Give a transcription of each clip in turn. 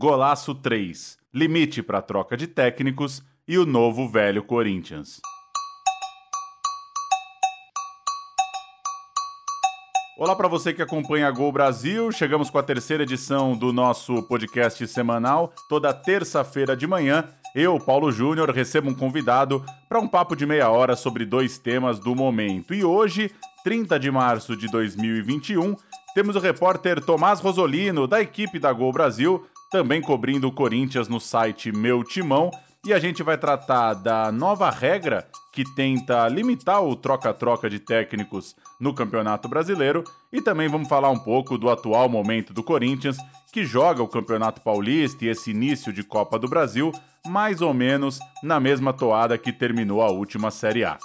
Golaço 3, limite para troca de técnicos e o novo velho Corinthians. Olá para você que acompanha a Gol Brasil. Chegamos com a terceira edição do nosso podcast semanal. Toda terça-feira de manhã, eu, Paulo Júnior, recebo um convidado para um papo de meia hora sobre dois temas do momento. E hoje, 30 de março de 2021, temos o repórter Tomás Rosolino, da equipe da Gol Brasil, também cobrindo o Corinthians no site Meu Timão. E a gente vai tratar da nova regra que tenta limitar o troca-troca de técnicos no Campeonato Brasileiro e também vamos falar um pouco do atual momento do Corinthians, que joga o Campeonato Paulista e esse início de Copa do Brasil mais ou menos na mesma toada que terminou a última Série A.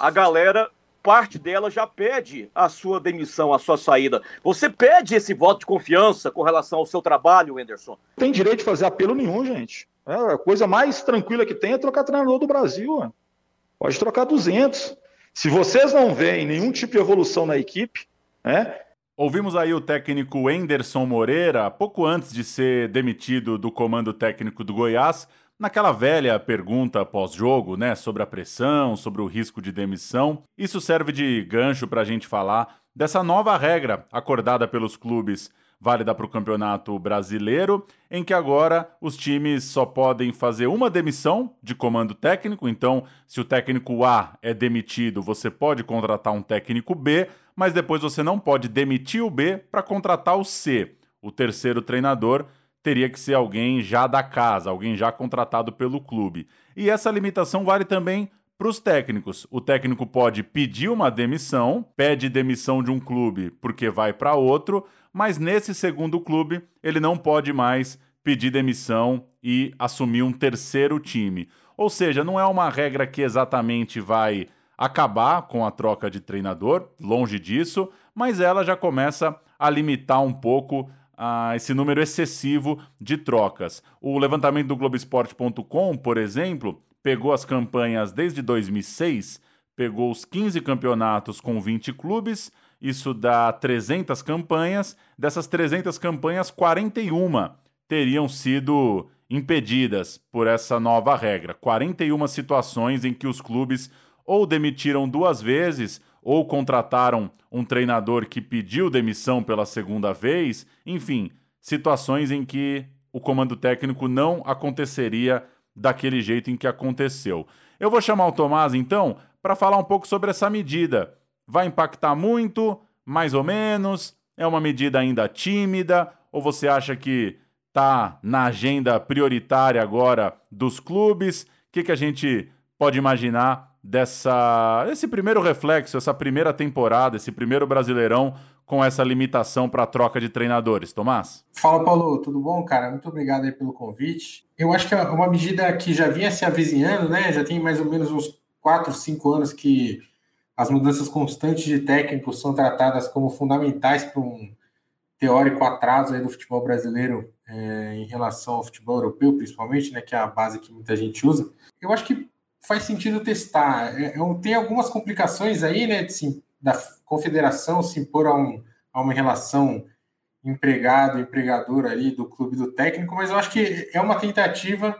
A galera parte dela já pede a sua demissão, a sua saída. Você pede esse voto de confiança com relação ao seu trabalho, Anderson? Não tem direito de fazer apelo nenhum, gente. É, a coisa mais tranquila que tem é trocar treinador do Brasil. Pode trocar 200. Se vocês não veem nenhum tipo de evolução na equipe, né? Ouvimos aí o técnico Enderson Moreira, pouco antes de ser demitido do comando técnico do Goiás, Naquela velha pergunta pós-jogo, né, sobre a pressão, sobre o risco de demissão, isso serve de gancho para a gente falar dessa nova regra acordada pelos clubes válida para o campeonato brasileiro, em que agora os times só podem fazer uma demissão de comando técnico. Então, se o técnico A é demitido, você pode contratar um técnico B, mas depois você não pode demitir o B para contratar o C, o terceiro treinador teria que ser alguém já da casa, alguém já contratado pelo clube. E essa limitação vale também para os técnicos. O técnico pode pedir uma demissão, pede demissão de um clube porque vai para outro, mas nesse segundo clube ele não pode mais pedir demissão e assumir um terceiro time. Ou seja, não é uma regra que exatamente vai acabar com a troca de treinador, longe disso, mas ela já começa a limitar um pouco a esse número excessivo de trocas. O levantamento do Globoesporte.com, por exemplo, pegou as campanhas desde 2006, pegou os 15 campeonatos com 20 clubes, isso dá 300 campanhas. Dessas 300 campanhas, 41 teriam sido impedidas por essa nova regra. 41 situações em que os clubes ou demitiram duas vezes ou contrataram um treinador que pediu demissão pela segunda vez, enfim, situações em que o comando técnico não aconteceria daquele jeito em que aconteceu. Eu vou chamar o Tomás então para falar um pouco sobre essa medida. Vai impactar muito? Mais ou menos? É uma medida ainda tímida? Ou você acha que está na agenda prioritária agora dos clubes? O que, que a gente pode imaginar dessa esse primeiro reflexo, essa primeira temporada, esse primeiro Brasileirão com essa limitação para a troca de treinadores, Tomás? Fala, Paulo, tudo bom, cara? Muito obrigado aí pelo convite. Eu acho que é uma medida que já vinha se avizinhando, né? Já tem mais ou menos uns 4, 5 anos que as mudanças constantes de técnicos são tratadas como fundamentais para um teórico atraso aí do futebol brasileiro é, em relação ao futebol europeu, principalmente, né? Que é a base que muita gente usa. Eu acho que faz sentido testar. É, é tem algumas complicações aí, né, de, da confederação se impor a, um, a uma relação empregado-empregador ali do clube do técnico, mas eu acho que é uma tentativa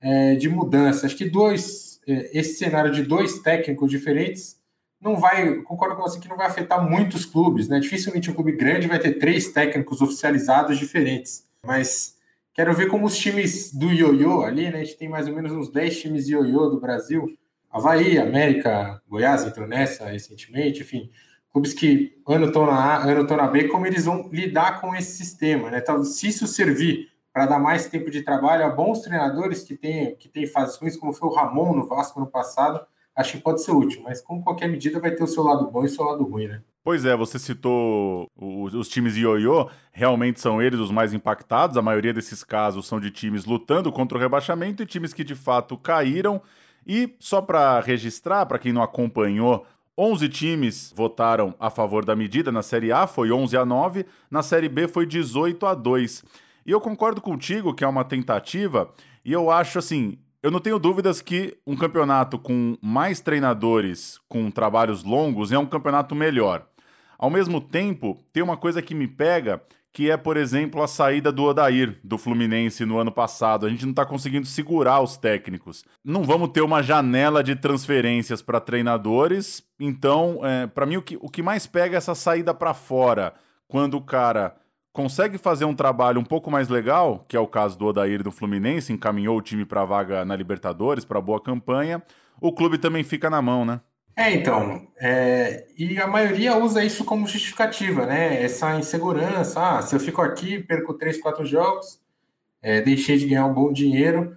é, de mudança. Acho que dois, é, esse cenário de dois técnicos diferentes não vai, concordo com você que não vai afetar muitos clubes, né? Dificilmente um clube grande vai ter três técnicos oficializados diferentes, mas Quero ver como os times do ioiô ali, né? A gente tem mais ou menos uns 10 times ioiô do Brasil. Havaí, América, Goiás entrou nessa recentemente, enfim. Clubes que ano estão na A, ano estão na B, como eles vão lidar com esse sistema, né? Então, se isso servir para dar mais tempo de trabalho a bons treinadores que têm que tem fases ruins, como foi o Ramon no Vasco no passado, acho que pode ser útil, mas com qualquer medida vai ter o seu lado bom e o seu lado ruim, né? Pois é, você citou os, os times ioiô, realmente são eles os mais impactados. A maioria desses casos são de times lutando contra o rebaixamento e times que de fato caíram. E só para registrar, para quem não acompanhou, 11 times votaram a favor da medida na Série A, foi 11 a 9, na Série B foi 18 a 2. E eu concordo contigo que é uma tentativa, e eu acho assim, eu não tenho dúvidas que um campeonato com mais treinadores, com trabalhos longos, é um campeonato melhor. Ao mesmo tempo, tem uma coisa que me pega, que é, por exemplo, a saída do Odair do Fluminense no ano passado. A gente não está conseguindo segurar os técnicos. Não vamos ter uma janela de transferências para treinadores. Então, é, para mim, o que, o que mais pega é essa saída para fora, quando o cara consegue fazer um trabalho um pouco mais legal, que é o caso do Odair do Fluminense, encaminhou o time para vaga na Libertadores, para boa campanha, o clube também fica na mão, né? É, então, é, e a maioria usa isso como justificativa, né? Essa insegurança, ah, se eu fico aqui, perco três, quatro jogos, é, deixei de ganhar um bom dinheiro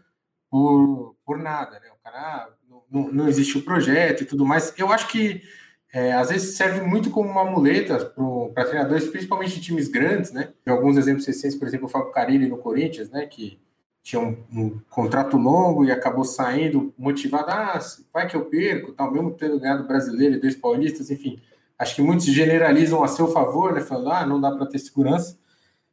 por, por nada, né? O cara, ah, não, não existe o projeto e tudo mais. Eu acho que é, às vezes serve muito como uma muleta para treinadores, principalmente de times grandes, né? Tem alguns exemplos recentes, por exemplo, o Fábio Carilli no Corinthians, né? Que tinha um, um, contrato longo e acabou saindo motivado, ah, vai que eu perco, tal, mesmo tendo ganhado brasileiro e dois paulistas, enfim. Acho que muitos generalizam a seu favor, né, falando, ah, não dá para ter segurança.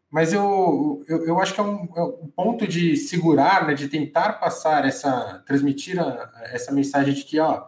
Mas eu, eu, eu, acho que é um, é um, ponto de segurar, né, de tentar passar essa, transmitir a, essa mensagem de que, ó,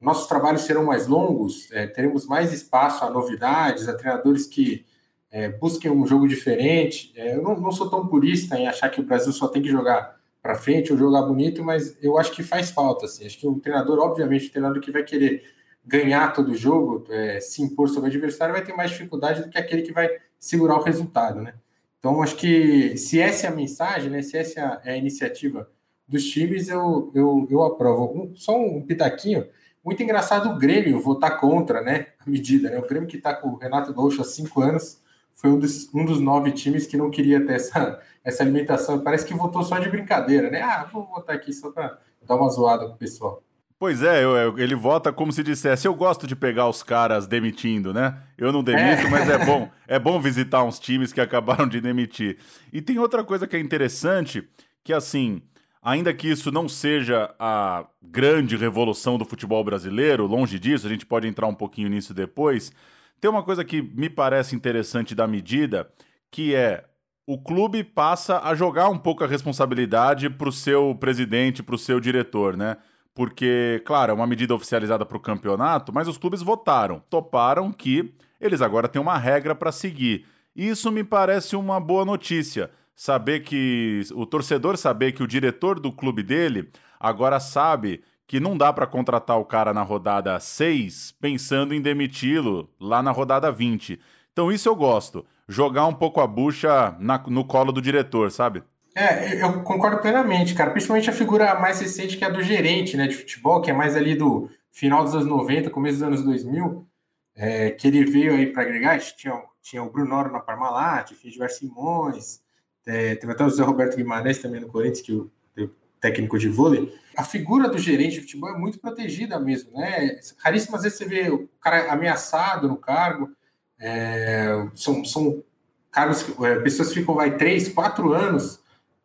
nossos trabalhos serão mais longos, é, teremos mais espaço a novidades, a treinadores que é, busquem um jogo diferente. É, eu não, não, sou tão purista em achar que o Brasil só tem que jogar para frente ou jogar bonito, mas eu acho que faz falta. Assim. Acho que um treinador, obviamente, o treinador que vai querer ganhar todo jogo, é, se impor sobre o adversário, vai ter mais dificuldade do que aquele que vai segurar o resultado, né? Então, acho que se essa é a mensagem, né, se essa é a iniciativa dos times, eu, eu, eu aprovo. Um, só um pitaquinho, muito engraçado o Grêmio votar contra né, a medida. Né? O Grêmio que está com o Renato Gaúcho há cinco anos, foi um dos, um dos nove times que não queria ter essa, essa alimentação. Parece que votou só de brincadeira, né? Ah, vou votar aqui só para dar uma zoada com o pessoal. Pois é, eu, eu, ele vota como se dissesse: eu gosto de pegar os caras demitindo, né? Eu não demito, é. mas é bom, é bom visitar uns times que acabaram de demitir. E tem outra coisa que é interessante, que assim, ainda que isso não seja a grande revolução do futebol brasileiro, longe disso, a gente pode entrar um pouquinho nisso depois. Tem uma coisa que me parece interessante da medida, que é o clube passa a jogar um pouco a responsabilidade para o seu presidente, para o seu diretor, né? Porque, claro, é uma medida oficializada para o campeonato, mas os clubes votaram, toparam que eles agora têm uma regra para seguir. Isso me parece uma boa notícia. Saber que o torcedor saber que o diretor do clube dele agora sabe que não dá para contratar o cara na rodada 6 pensando em demiti-lo lá na rodada 20. Então isso eu gosto. Jogar um pouco a bucha na, no colo do diretor, sabe? É, eu concordo plenamente, cara. Principalmente a figura mais recente, que é a do gerente né, de futebol, que é mais ali do final dos anos 90, começo dos anos 2000, é, que ele veio aí para agregar. Tinha, tinha o Brunoro na Parmalat, Fidvar Simões, é, teve até o José Roberto Guimarães também no Corinthians, que o técnico de vôlei, a figura do gerente de futebol é muito protegida mesmo, né? Raríssimas vezes você vê o cara ameaçado no cargo, é, são, são cargos que é, pessoas ficam vai três, quatro anos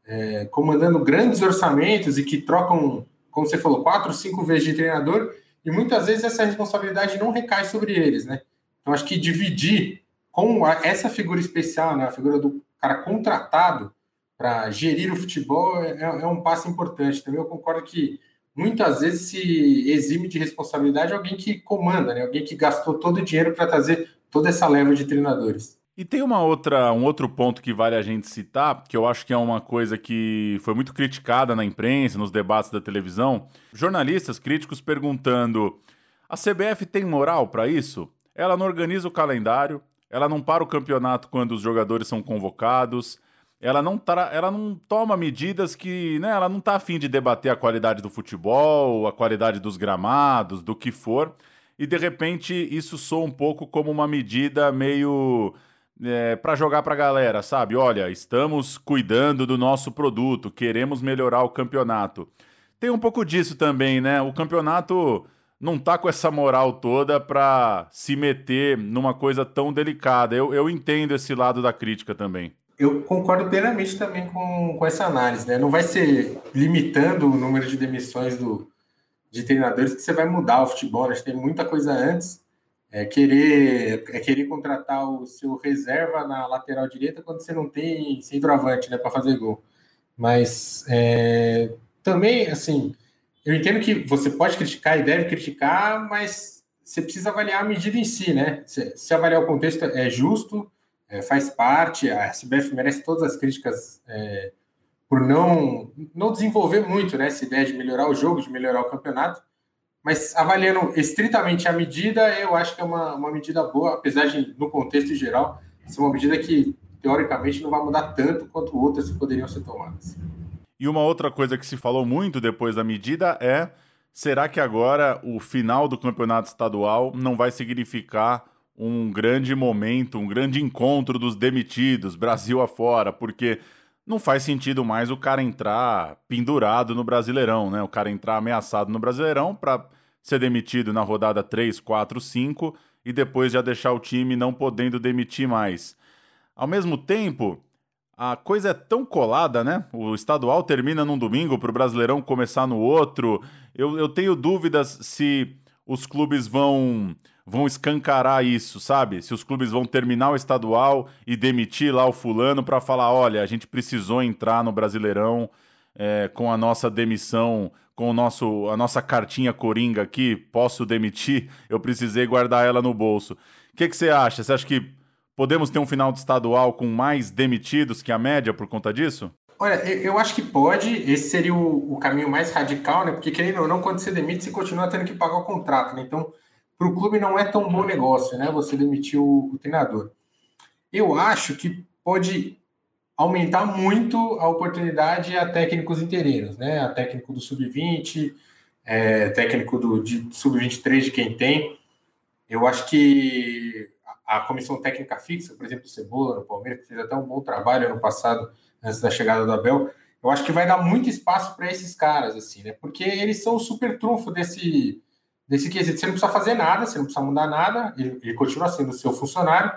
é, comandando grandes orçamentos e que trocam, como você falou, quatro, cinco vezes de treinador e muitas vezes essa responsabilidade não recai sobre eles, né? Então acho que dividir com essa figura especial, né, a figura do cara contratado para gerir o futebol é, é, um passo importante. Também eu concordo que muitas vezes se exime de responsabilidade alguém que comanda, né? alguém que gastou todo o dinheiro para trazer toda essa leva de treinadores. E tem uma outra, um outro ponto que vale a gente citar, que eu acho que é uma coisa que foi muito criticada na imprensa, nos debates da televisão. Jornalistas críticos perguntando: a CBF tem moral para isso? Ela não organiza o calendário, ela não para o campeonato quando os jogadores são convocados, ela não, tá, ela não toma medidas que. Né, ela não está afim de debater a qualidade do futebol, a qualidade dos gramados, do que for. E de repente isso soa um pouco como uma medida meio. É, para jogar para a galera, sabe? Olha, estamos cuidando do nosso produto, queremos melhorar o campeonato. Tem um pouco disso também, né? O campeonato não tá com essa moral toda para se meter numa coisa tão delicada. Eu, eu entendo esse lado da crítica também eu concordo plenamente também com, com essa análise, né? Não vai ser limitando o número de demissões do, de treinadores que você vai mudar o futebol, né? tem muita coisa antes. É querer, é querer contratar o seu reserva na lateral direita quando você não tem centroavante né, para fazer gol. Mas é, também, assim, eu entendo que você pode criticar e deve criticar, mas você precisa avaliar a medida em si, né? Se, se avaliar o contexto é justo, é, faz parte, a CBF merece todas as críticas é, por não, não desenvolver muito né, essa ideia de melhorar o jogo, de melhorar o campeonato, mas avaliando estritamente a medida, eu acho que é uma, uma medida boa, apesar de, no contexto geral, ser uma medida que, teoricamente, não vai mudar tanto quanto outras que poderiam ser tomadas. E uma outra coisa que se falou muito depois da medida é: será que agora o final do campeonato estadual não vai significar um grande momento, um grande encontro dos demitidos, Brasil afora? Porque não faz sentido mais o cara entrar pendurado no Brasileirão, né? O cara entrar ameaçado no Brasileirão para ser demitido na rodada 3, 4, 5 e depois já deixar o time não podendo demitir mais. Ao mesmo tempo, a coisa é tão colada, né? O estadual termina num domingo para o Brasileirão começar no outro. Eu, eu tenho dúvidas se os clubes vão vão escancarar isso, sabe? Se os clubes vão terminar o estadual e demitir lá o fulano para falar, olha, a gente precisou entrar no Brasileirão é, com a nossa demissão, com o nosso a nossa cartinha coringa aqui, posso demitir? Eu precisei guardar ela no bolso. O que, você acha? Você acha que Podemos ter um final de estadual com mais demitidos que a média por conta disso? Olha, eu acho que pode. Esse seria o, o caminho mais radical, né? Porque, querendo ou não, quando você demite, você continua tendo que pagar o contrato, né? Então, para o clube não é tão bom negócio, né? Você demitir o, o treinador. Eu acho que pode aumentar muito a oportunidade a técnicos inteiros, né? A técnico do sub-20, é, técnico do sub-23 de quem tem. Eu acho que a comissão técnica fixa, por exemplo, o Cebola no Palmeiras, que fez até um bom trabalho ano passado, antes da chegada do Abel, eu acho que vai dar muito espaço para esses caras, assim, né? Porque eles são o super trunfo desse, desse quesito. Você não precisa fazer nada, você não precisa mudar nada, ele, ele continua sendo seu funcionário,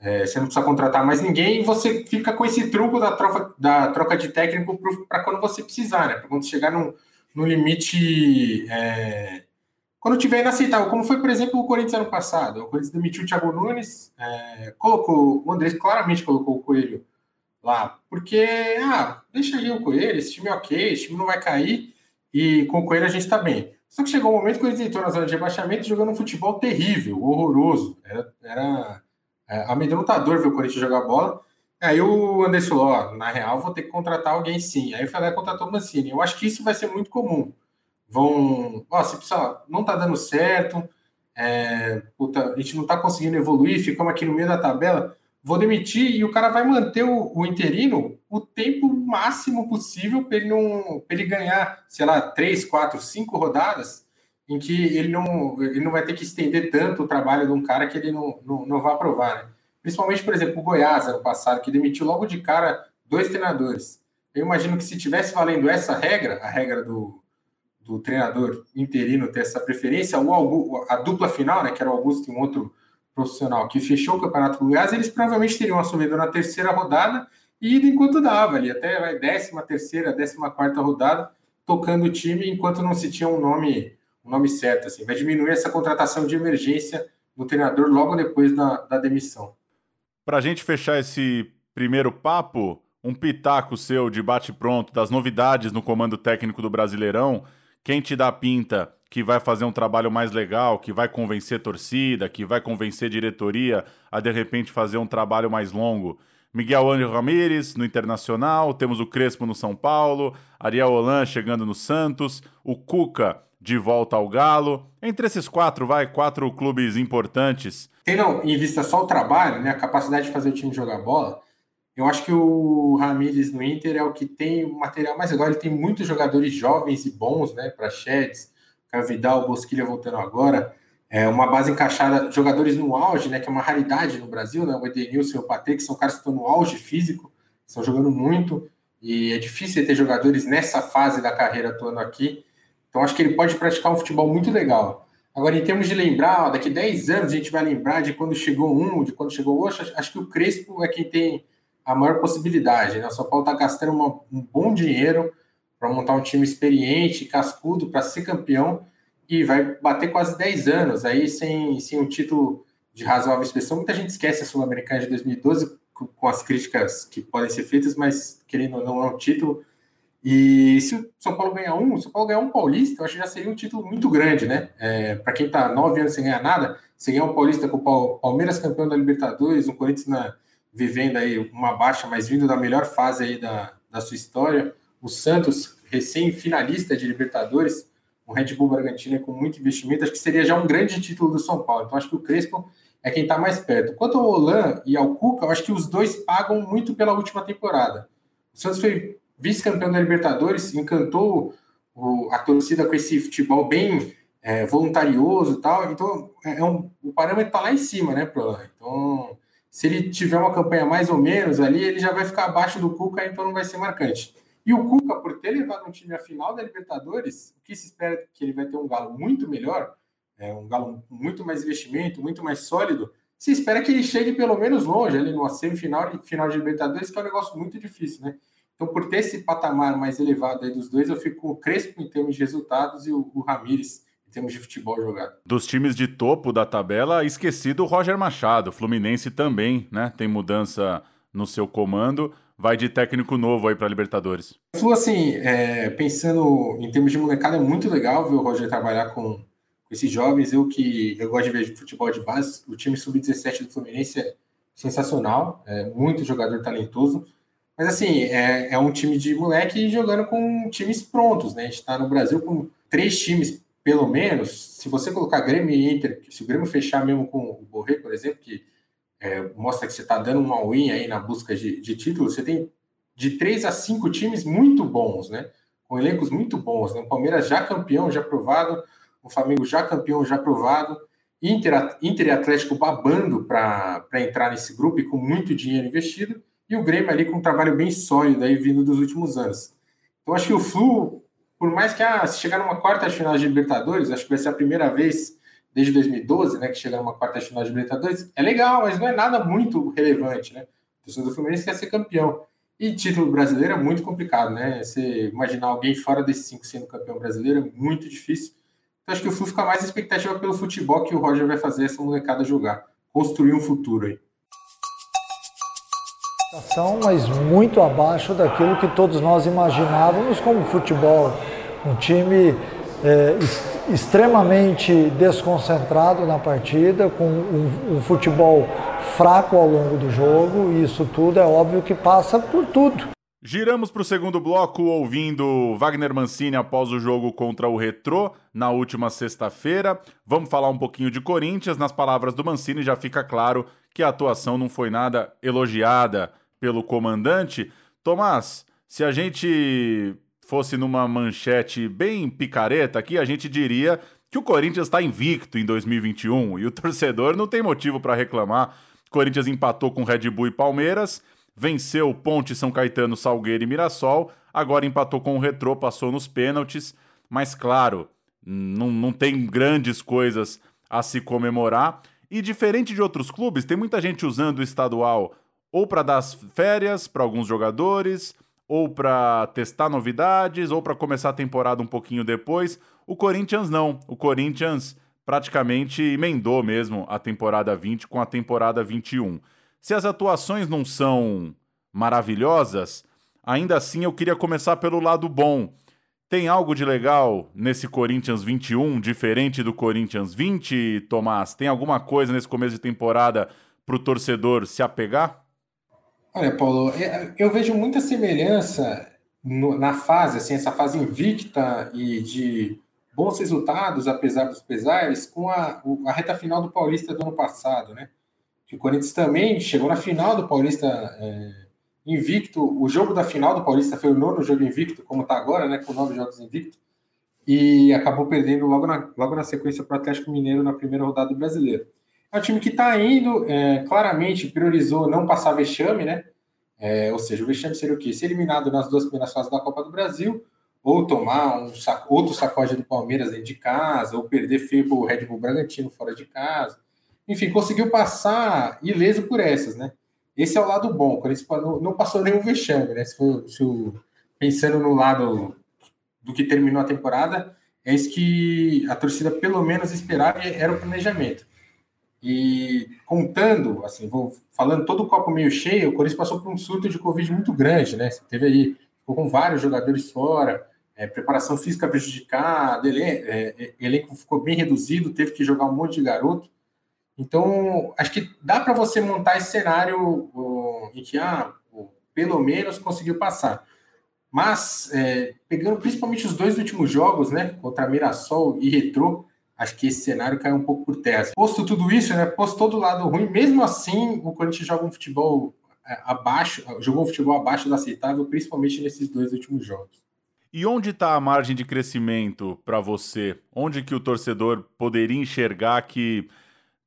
é, você não precisa contratar mais ninguém e você fica com esse truco da troca, da troca de técnico para quando você precisar, né? Para quando chegar no, no limite. É, quando tiver inaceitável, como foi, por exemplo, o Corinthians ano passado. O Corinthians demitiu o Thiago Nunes, é, colocou, o Andrés claramente colocou o Coelho lá, porque, ah, deixa aí o Coelho, esse time é ok, esse time não vai cair, e com o Coelho a gente está bem. Só que chegou um momento que Corinthians entrou na zona de rebaixamento jogando um futebol terrível, horroroso. Era, era é, amedrontador ver o Corinthians jogar bola. Aí o Andrés falou, na real vou ter que contratar alguém sim. Aí o Felé contratou o Mancini. Eu acho que isso vai ser muito comum vão. Ó, se precisa, não tá dando certo, é, puta, a gente não tá conseguindo evoluir, ficamos aqui no meio da tabela, vou demitir e o cara vai manter o, o interino o tempo máximo possível para ele ele ganhar, sei lá, três, quatro, cinco rodadas em que ele não, ele não vai ter que estender tanto o trabalho de um cara que ele não, não, não vai aprovar, né? Principalmente, por exemplo, o Goiás, ano passado, que demitiu logo de cara dois treinadores. Eu imagino que se tivesse valendo essa regra, a regra do, do treinador interino ter essa preferência, o, a dupla final, né, que era o Augusto e um outro profissional que fechou o campeonato com o Goiás, eles provavelmente teriam assumido na terceira rodada e enquanto dava ali, até vai décima terceira, décima quarta rodada, tocando o time enquanto não se tinha um nome, um nome certo. Assim. Vai diminuir essa contratação de emergência do treinador logo depois da, da demissão. Para a gente fechar esse primeiro papo, um pitaco seu de bate-pronto das novidades no comando técnico do Brasileirão quem te dá pinta que vai fazer um trabalho mais legal, que vai convencer torcida, que vai convencer diretoria a de repente fazer um trabalho mais longo. Miguel Ângelo Ramírez no Internacional, temos o Crespo no São Paulo, Ariel Holan chegando no Santos, o Cuca de volta ao Galo. Entre esses quatro, vai, quatro clubes importantes. Tendo em vista só o trabalho, né, a capacidade de fazer o time jogar bola, eu acho que o Ramires no Inter é o que tem o material mais legal. Ele tem muitos jogadores jovens e bons, né? Para Sheds, Vidal, Bosquilha voltando agora. É uma base encaixada, jogadores no auge, né? Que é uma raridade no Brasil, né? O Edenilson e o Patrick são caras que estão no auge físico, estão jogando muito. E é difícil ter jogadores nessa fase da carreira atuando aqui. Então acho que ele pode praticar um futebol muito legal. Agora, em termos de lembrar, ó, daqui 10 anos a gente vai lembrar de quando chegou um, de quando chegou outro. Acho que o Crespo é quem tem a maior possibilidade. Né? O São Paulo está gastando uma, um bom dinheiro para montar um time experiente, cascudo, para ser campeão e vai bater quase 10 anos aí sem, sem um título de razoável expressão. Muita gente esquece a Sul-Americana de 2012 com, com as críticas que podem ser feitas, mas querendo ou não é um título. E se o São Paulo ganhar um, o São Paulo ganhar um paulista, eu acho que já seria um título muito grande, né? É, para quem está nove anos sem ganhar nada, se ganhar um paulista com o Palmeiras campeão da Libertadores, o Corinthians na, vivendo aí uma baixa, mas vindo da melhor fase aí da, da sua história. O Santos, recém-finalista de Libertadores, o Red Bull Bragantino com muito investimento, acho que seria já um grande título do São Paulo. Então, acho que o Crespo é quem está mais perto. Quanto ao Olan e ao Cuca, eu acho que os dois pagam muito pela última temporada. O Santos foi vice-campeão da Libertadores, encantou o, a torcida com esse futebol bem é, voluntarioso e tal. Então, é, é um, o parâmetro está lá em cima, né, pro Olan. Então, se ele tiver uma campanha mais ou menos ali, ele já vai ficar abaixo do Cuca, então não vai ser marcante. E o Cuca, por ter levado um time à final da Libertadores, o que se espera é que ele vai ter um galo muito melhor, é, um galo muito mais investimento, muito mais sólido, se espera que ele chegue pelo menos longe, ali numa semifinal e final de Libertadores, que é um negócio muito difícil, né? Então, por ter esse patamar mais elevado aí dos dois, eu fico o Crespo em termos de resultados e o, o Ramires em termos de futebol jogado. Dos times de topo da tabela, esquecido o Roger Machado. Fluminense também, né? Tem mudança no seu comando. Vai de técnico novo aí para Libertadores. Flu, assim, é, pensando em termos de molecada, é muito legal ver o Roger trabalhar com esses jovens. Eu que eu gosto de ver futebol de base, o time sub-17 do Fluminense é sensacional, é muito jogador talentoso. Mas assim, é, é um time de moleque jogando com times prontos, né? A gente está no Brasil com três times, pelo menos. Se você colocar Grêmio e Inter, se o Grêmio fechar mesmo com o Borré, por exemplo, que é, mostra que você está dando uma win aí na busca de, de título, você tem de três a cinco times muito bons, né? Com elencos muito bons, né? O Palmeiras já campeão, já provado, o Flamengo já campeão, já provado, Inter, Inter e Atlético babando para entrar nesse grupo e com muito dinheiro investido, e o Grêmio ali com um trabalho bem sólido aí vindo dos últimos anos. Então acho que o Flu, por mais que ah, se chegar numa quarta final de Libertadores, acho que vai ser a primeira vez desde 2012, né, que chega numa quarta final de Libertadores, é legal, mas não é nada muito relevante, né? O do Fluminense quer ser campeão. E título brasileiro é muito complicado, né? Você imaginar alguém fora desses cinco sendo campeão brasileiro é muito difícil. Então acho que o Flu fica mais expectativa pelo futebol que o Roger vai fazer essa molecada jogar. Construir um futuro aí. Mas muito abaixo daquilo que todos nós imaginávamos como futebol. Um time é, extremamente desconcentrado na partida, com um, um, futebol fraco ao longo do jogo, e isso tudo é óbvio que passa por tudo. Giramos para o segundo bloco ouvindo Wagner Mancini após o jogo contra o Retrô na última sexta-feira. Vamos falar um pouquinho de Corinthians. Nas palavras do Mancini já fica claro que a atuação não foi nada elogiada pelo comandante. Tomás, se a gente fosse numa manchete bem picareta aqui, a gente diria que o Corinthians está invicto em 2021 e o torcedor não tem motivo para reclamar. O Corinthians empatou com Red Bull e Palmeiras, venceu Ponte, São Caetano, Salgueiro e Mirassol, agora empatou com o Retrô, passou nos pênaltis, mas claro, não, não tem grandes coisas a se comemorar. E diferente de outros clubes, tem muita gente usando o estadual ou para dar férias para alguns jogadores, ou para testar novidades, ou para começar a temporada um pouquinho depois. O Corinthians não. O Corinthians praticamente emendou mesmo a temporada 20 com a temporada 21. Se as atuações não são maravilhosas, ainda assim eu queria começar pelo lado bom. Tem algo de legal nesse Corinthians 21, diferente do Corinthians 20, Tomás? Tem alguma coisa nesse começo de temporada para o torcedor se apegar? Olha, Paulo, é, eu vejo muita semelhança na fase, assim, essa fase invicta e de bons resultados, apesar dos pesares, com a, a reta final do Paulista do ano passado, né? Que o Corinthians também chegou na final do Paulista é, invicto. O jogo da final do Paulista foi o nono jogo invicto, como está agora, né? Com nove jogos invicto. E acabou perdendo logo na, logo na sequência para o Atlético Mineiro na primeira rodada do Brasileiro. É um time que está indo, é, claramente priorizou não passar vexame, né? É, ou seja, o vexame seria o quê? Ser eliminado nas duas primeiras fases da Copa do Brasil, ou tomar um saco, outro sacode do Palmeiras dentro de casa, ou perder feio para o Red Bull Bragantino fora de casa. Enfim, conseguiu passar ileso por essas, né? Esse é o lado bom, quando não, não passou nenhum vexame, né? Se, for, se o, pensando no lado do que terminou a temporada, é isso que a torcida pelo menos esperava e era o planejamento. E contando, assim, vou falando todo o copo meio cheio, o Corinthians passou por um surto de Covid muito grande, né? Teve aí, ficou com vários jogadores fora, é, preparação física prejudicada, ele, é, é, elenco ficou bem reduzido, teve que jogar um monte de garoto. Então, acho que dá para você montar esse cenário em que ah, pelo menos conseguiu passar. Mas, é, pegando principalmente os dois últimos jogos, né, contra Mirassol e Retrô, acho que esse cenário caiu um pouco por terra. Posto tudo isso, né, posto todo lado ruim, mesmo assim, o Corinthians joga um futebol é, abaixo, jogou um futebol abaixo do aceitável, principalmente nesses dois últimos jogos. E onde está a margem de crescimento para você? Onde que o torcedor poderia enxergar que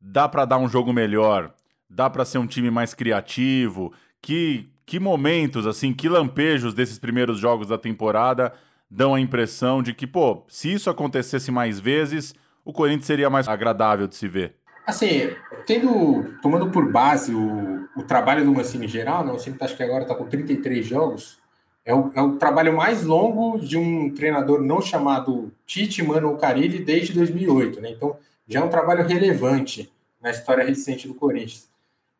dá para dar um jogo melhor, dá para ser um time mais criativo? Que que momentos, assim, que lampejos desses primeiros jogos da temporada dão a impressão de que, pô, se isso acontecesse mais vezes, o Corinthians seria mais agradável de se ver? Assim, tendo, tomando por base o, o trabalho do Mancini em geral, né? o Mancini tá, acho que agora está com 33 jogos, é o, é o trabalho mais longo de um treinador não chamado Tite Mano Carilli desde 2008, né? Então, já é um trabalho relevante na história recente do Corinthians.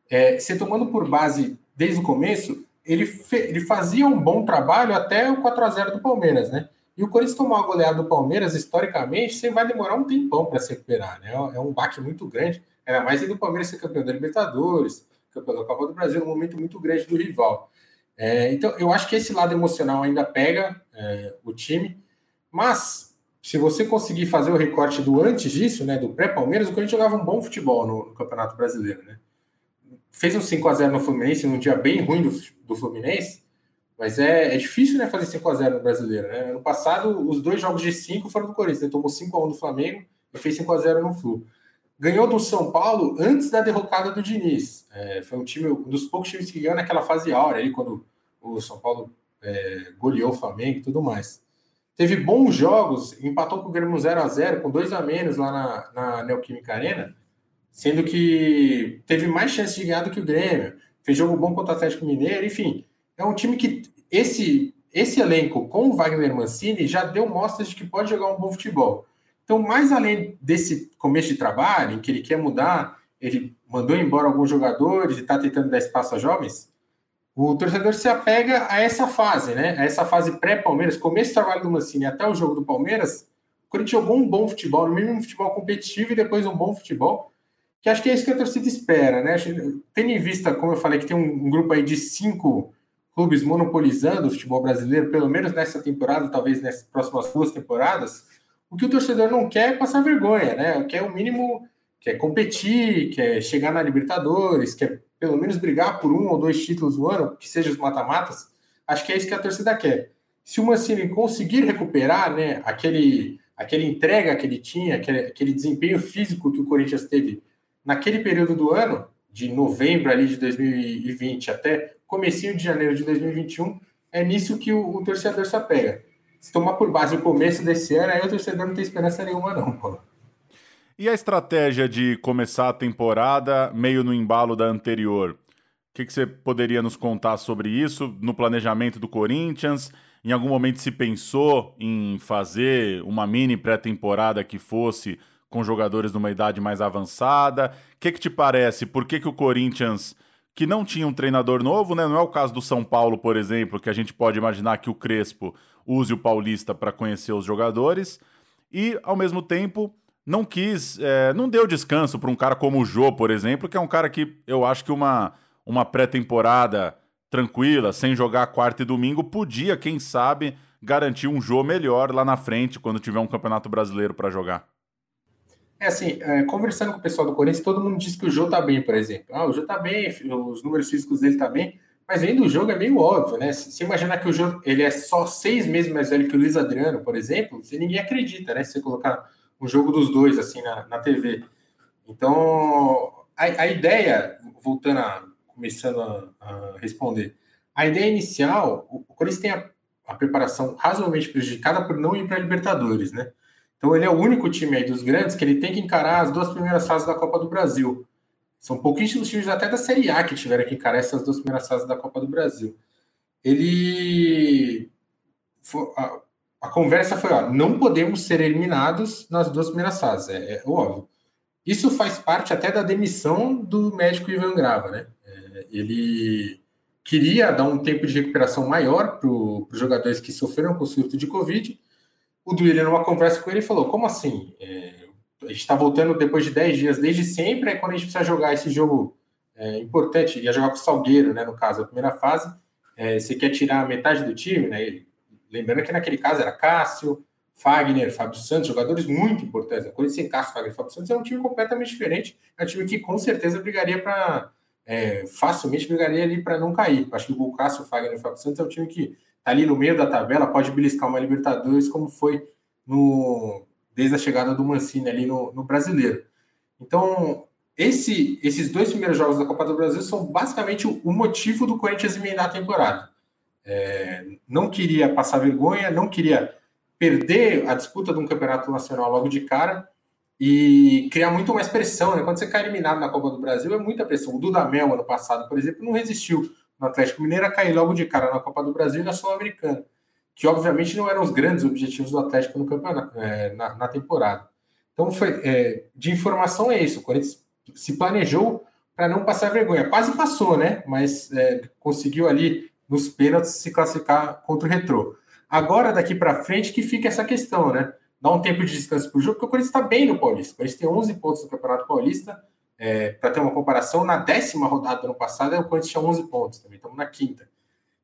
É, você tomando por base desde o começo, ele, ele fazia um bom trabalho até o 4 a 0 do Palmeiras, né? E o Corinthians tomar a goleada do Palmeiras, historicamente, você vai demorar um tempão para se recuperar, né? É um baque muito grande, ainda mais do Palmeiras ser campeão da Libertadores, campeão da Copa do Brasil, um momento muito grande do rival. É, então, eu acho que esse lado emocional ainda pega é, o time, mas se você conseguir fazer o recorte do antes disso, né, do pré-Palmeiras, o Corinthians jogava um bom futebol no, no, Campeonato Brasileiro, né? Fez um 5 a 0 no Fluminense, num dia bem ruim do, do Fluminense, mas é, é difícil né, fazer 5 a 0 no Brasileiro, né? Ano passado, os dois jogos de 5 foram do Corinthians, ele tomou 5 a 1 do Flamengo e fez 5 a 0 no Flu. Ganhou do São Paulo antes da derrocada do Diniz. É, foi um time, um dos poucos times que ganhou naquela fase áurea, ali, quando o São Paulo é, goleou o Flamengo e tudo mais. Teve bons jogos, empatou com o Grêmio 0 a 0 com dois a menos lá na, na Neoquímica Arena, sendo que teve mais chance de ganhar do que o Grêmio. Fez jogo bom contra o Atlético Mineiro, enfim. É um time que esse, esse elenco com o Wagner Mancini já deu mostras de que pode jogar um bom futebol. Então, mais além desse começo de trabalho, em que ele quer mudar, ele mandou embora alguns jogadores e está tentando dar espaço a jovens, o torcedor se apega a essa fase, né? A essa fase pré-Palmeiras, começo do trabalho do Mancini até o jogo do Palmeiras, o Corinthians jogou um bom futebol, no mínimo um futebol competitivo e depois um bom futebol, que acho que é isso que a torcida espera, né? Tendo em vista, como eu falei, que tem um, um grupo aí de cinco clubes monopolizando o futebol brasileiro, pelo menos nessa temporada, talvez nessas próximas duas temporadas, o que o torcedor não quer é passar vergonha, né? Quer o mínimo, quer competir, quer chegar na Libertadores, quer pelo menos brigar por um ou dois títulos no ano, que sejam os mata-matas, acho que é isso que a torcida quer. Se o Mancini conseguir recuperar né, aquele, aquele entrega que ele tinha, aquele, aquele desempenho físico que o Corinthians teve naquele período do ano, de novembro ali de 2020 até comecinho de janeiro de 2021, é nisso que o, o torcedor se apega. Se tomar por base o começo desse ano, aí o torcedor não tem esperança nenhuma não, Paulo. E a estratégia de começar a temporada meio no embalo da anterior? O que, que, você poderia nos contar sobre isso no planejamento do Corinthians? Em algum momento se pensou em fazer uma mini pré-temporada que fosse com jogadores numa idade mais avançada? O que, que te parece? Por que, que o Corinthians, que não tinha um treinador novo, né? não é o caso do São Paulo, por exemplo, que a gente pode imaginar que o Crespo use o Paulista para conhecer os jogadores, e ao mesmo tempo não quis, é, não deu descanso para um cara como o Jô, por exemplo, que é um cara que eu acho que uma, uma pré-temporada tranquila, sem jogar quarta e domingo, podia, quem sabe, garantir um Jô melhor lá na frente, quando tiver um campeonato brasileiro para jogar. É assim, é, conversando com o pessoal do Corinthians, todo mundo diz que o Jô tá bem, por exemplo. Ah, o Jô tá bem, os números físicos dele tá bem, mas vendo o jogo é meio óbvio, né? Se, se imaginar que o Jô ele é só seis meses mais velho que o Luiz Adriano, por exemplo, você ninguém acredita, né? Se você colocar um jogo dos dois, assim, na, na TV. Então, a, a ideia, voltando a, começando a, a, responder, a ideia inicial, o, o Corinthians tem a, a preparação razoavelmente prejudicada por não ir para Libertadores, né? Então ele é o único time aí dos grandes que ele tem que encarar as duas primeiras fases da Copa do Brasil. São pouquíssimos times até da Série A que tiveram que encarar essas duas primeiras fases da Copa do Brasil. Ele a conversa foi, ó, não podemos ser eliminados nas duas primeiras fases, é, é óbvio. Isso faz parte até da demissão do médico Ivan Grava, né? É, ele queria dar um tempo de recuperação maior para os jogadores que sofreram com o surto de Covid. O Duílio, numa conversa com ele, falou: como assim? É, a gente está voltando depois de 10 dias desde sempre, é quando a gente precisa jogar esse jogo é, importante, ia jogar com o Salgueiro, né, no caso, a primeira fase, é, você quer tirar metade do time, né, lembrando que naquele caso era Cássio, Fagner, Fábio Santos, jogadores muito importantes. Quando sem Cássio, Fagner e Fábio Santos é um time completamente diferente, é um time que com certeza brigaria para, é, facilmente brigaria ali para não cair. Acho que o Cássio, Fagner e Fábio Santos é um time que ali no meio da tabela, pode beliscar uma Libertadores, como foi no, desde a chegada do Mancini ali no, no Brasileiro. Então, esse, esses dois primeiros jogos da Copa do Brasil são basicamente o, o motivo do Corinthians emendar a temporada. É, não queria passar vergonha, não queria perder a disputa de um campeonato nacional logo de cara e criar muito mais pressão. Né? Quando você cai eliminado na Copa do Brasil, é muita pressão. O Dudamel, ano passado, por exemplo, não resistiu no Atlético Mineiro a cair logo de cara na Copa do Brasil e na Sul-Americana, que obviamente não eram os grandes objetivos do Atlético no campeonato, é, na, na, temporada. Então, foi, é, de informação é isso. O Corinthians se planejou para não passar vergonha. Quase passou, né? Mas é, conseguiu ali nos pênaltis se classificar contra o Retrô. Agora, daqui para frente, que fica essa questão, né? Dá um tempo de descanso para o jogo, porque o Corinthians está bem no Paulista. O Corinthians tem 11 pontos no Campeonato Paulista, é, para ter uma comparação, na décima rodada do ano passado, o Corinthians tinha 11 pontos também, estamos na quinta.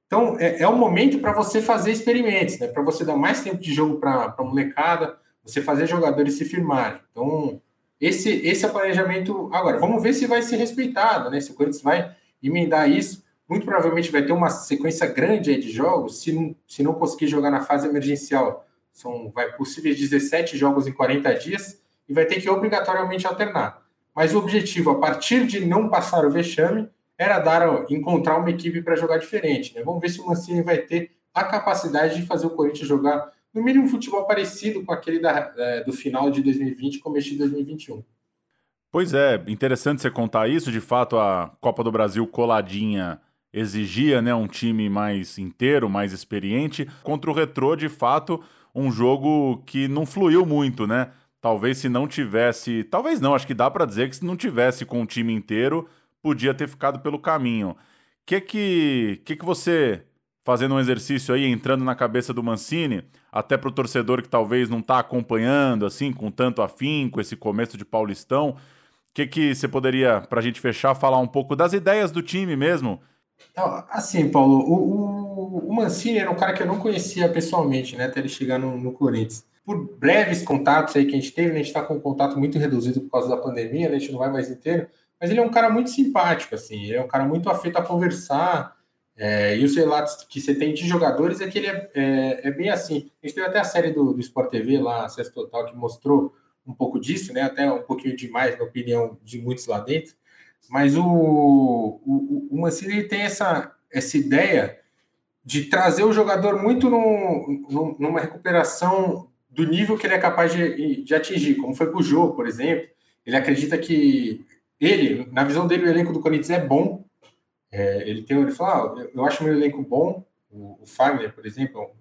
Então, é, é o momento para você fazer experimentos, né? para você dar mais tempo de jogo para a molecada, você fazer jogadores se firmarem. Então, esse, esse é o planejamento. Agora, vamos ver se vai ser respeitado, né? Se o Corinthians vai emendar isso. Muito provavelmente vai ter uma sequência grande de jogos, se não, se não conseguir jogar na fase emergencial. São vai possíveis 17 jogos em 40 dias e vai ter que obrigatoriamente alternar. Mas o objetivo, a partir de não passar o vexame, era dar encontrar uma equipe para jogar diferente. Né? Vamos ver se o Mancini vai ter a capacidade de fazer o Corinthians jogar no mínimo um futebol parecido com aquele da, é, do final de 2020 começo de 2021. Pois é, interessante você contar isso. De fato, a Copa do Brasil coladinha exigia né, um time mais inteiro, mais experiente. Contra o Retrô, de fato, um jogo que não fluiu muito, né? Talvez se não tivesse, talvez não, acho que dá para dizer que se não tivesse com o time inteiro, podia ter ficado pelo caminho. Que que que que você fazendo um exercício aí, entrando na cabeça do Mancini, até para o torcedor que talvez não está acompanhando assim com tanto afinco esse começo de Paulistão, o que que você poderia para a gente fechar falar um pouco das ideias do time mesmo? Assim, Paulo, o, o, o, Mancini era um cara que eu não conhecia pessoalmente, né, até ele chegar no, no Corinthians por breves contatos aí que a gente teve, né, a gente está com um contato muito reduzido por causa da pandemia, né, a gente não vai mais inteiro, mas ele é um cara muito simpático, assim, ele é um cara muito afeito a conversar, é, e os relatos que você tem de jogadores é que ele é, é, é bem assim. A gente teve até a série do, do Sport TV lá, Acesso Total, que mostrou um pouco disso, né, até um pouquinho demais, na opinião de muitos lá dentro, mas o, o, o Mancini tem essa, essa ideia de trazer o jogador muito no, numa recuperação do nível que ele é capaz de, de atingir, como foi com o Jô, por exemplo. Ele acredita que ele, na visão dele, o elenco do Corinthians é bom. É, ele tem, ele fala, ah, eu acho meu elenco bom. O, o Fagner, por exemplo,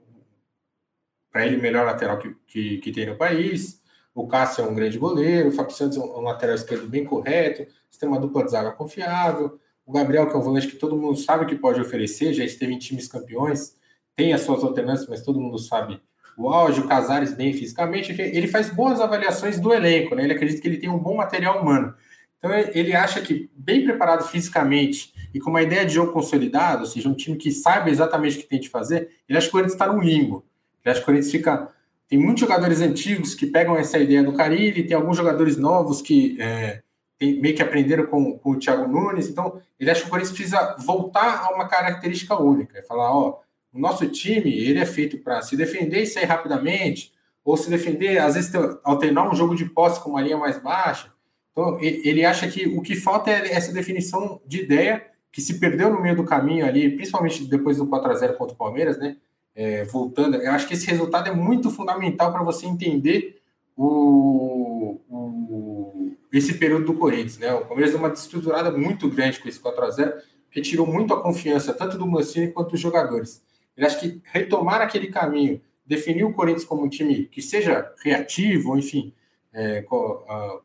para ele, o melhor lateral que, que, que, tem no país. O Cássio é um grande goleiro. O Fábio Santos é um, um lateral esquerdo bem correto. Você tem uma dupla de zaga confiável. O Gabriel, que é um volante que todo mundo sabe que pode oferecer, já esteve em times campeões, tem as suas alternâncias, mas todo mundo sabe o auge, o Casares bem fisicamente, ele faz boas avaliações do elenco, né? Ele acredita que ele tem um bom material humano. Então ele acha que, bem preparado fisicamente e com uma ideia de jogo consolidado, ou seja, um time que saiba exatamente o que tem de fazer, ele acha que o Corinthians está no limbo. Ele acha que o Corinthians fica. Tem muitos jogadores antigos que pegam essa ideia do Carilli, tem alguns jogadores novos que é, tem, meio que aprenderam com, com, o Thiago Nunes. Então, ele acha que o Corinthians precisa voltar a uma característica única. É falar, ó, o nosso time ele é feito para se defender e sair rapidamente, ou se defender, às vezes alternar um jogo de posse com uma linha mais baixa. Então, ele acha que o que falta é essa definição de ideia que se perdeu no meio do caminho ali, principalmente depois do 4 a 0 contra o Palmeiras, né? É, voltando, eu acho que esse resultado é muito fundamental para você entender o, o, esse período do Corinthians, né? O Palmeiras deu uma desestruturada muito grande com esse 4 a 0 que tirou muito a confiança tanto do Mancini quanto dos jogadores. Ele acha que retomar aquele caminho, definir o Corinthians como um time que seja reativo, enfim, é,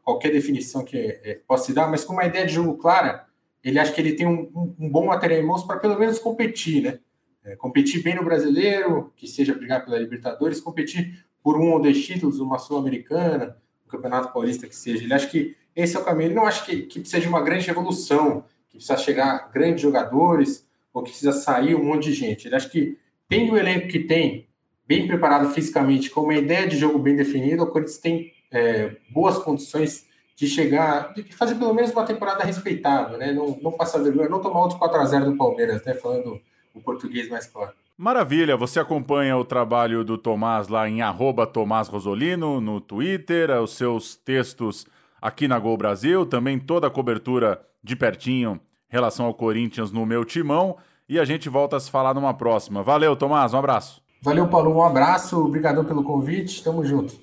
qualquer definição que é, possa se dar, mas com uma ideia de jogo clara, ele acha que ele tem um, um, um bom material em mãos para pelo menos competir, né? É, competir bem no brasileiro, que seja brigar pela Libertadores, competir por um ou dois títulos, uma Sul-Americana, um Campeonato Paulista que seja. Ele acha que esse é o caminho. Ele não acha que, que seja uma grande revolução, que precisa chegar grandes jogadores ou que precisa sair um monte de gente. Ele acha que, tendo o elenco que tem, bem preparado fisicamente, com uma ideia de jogo bem definida, o Corinthians tem é, boas condições de chegar, de fazer pelo menos uma temporada respeitável, né? Não, não passar vergonha, não tomar outro 4 a 0 do Palmeiras, né? Falando o português mais claro. Maravilha, você acompanha o trabalho do Tomás lá em arroba Tomás Rosolino no Twitter, os seus textos aqui na Gol Brasil, também toda a cobertura de pertinho relação ao Corinthians no meu timão. E a gente volta a se falar numa próxima. Valeu, Tomás, um abraço. Valeu, Paulo, um abraço, obrigado pelo convite, tamo junto.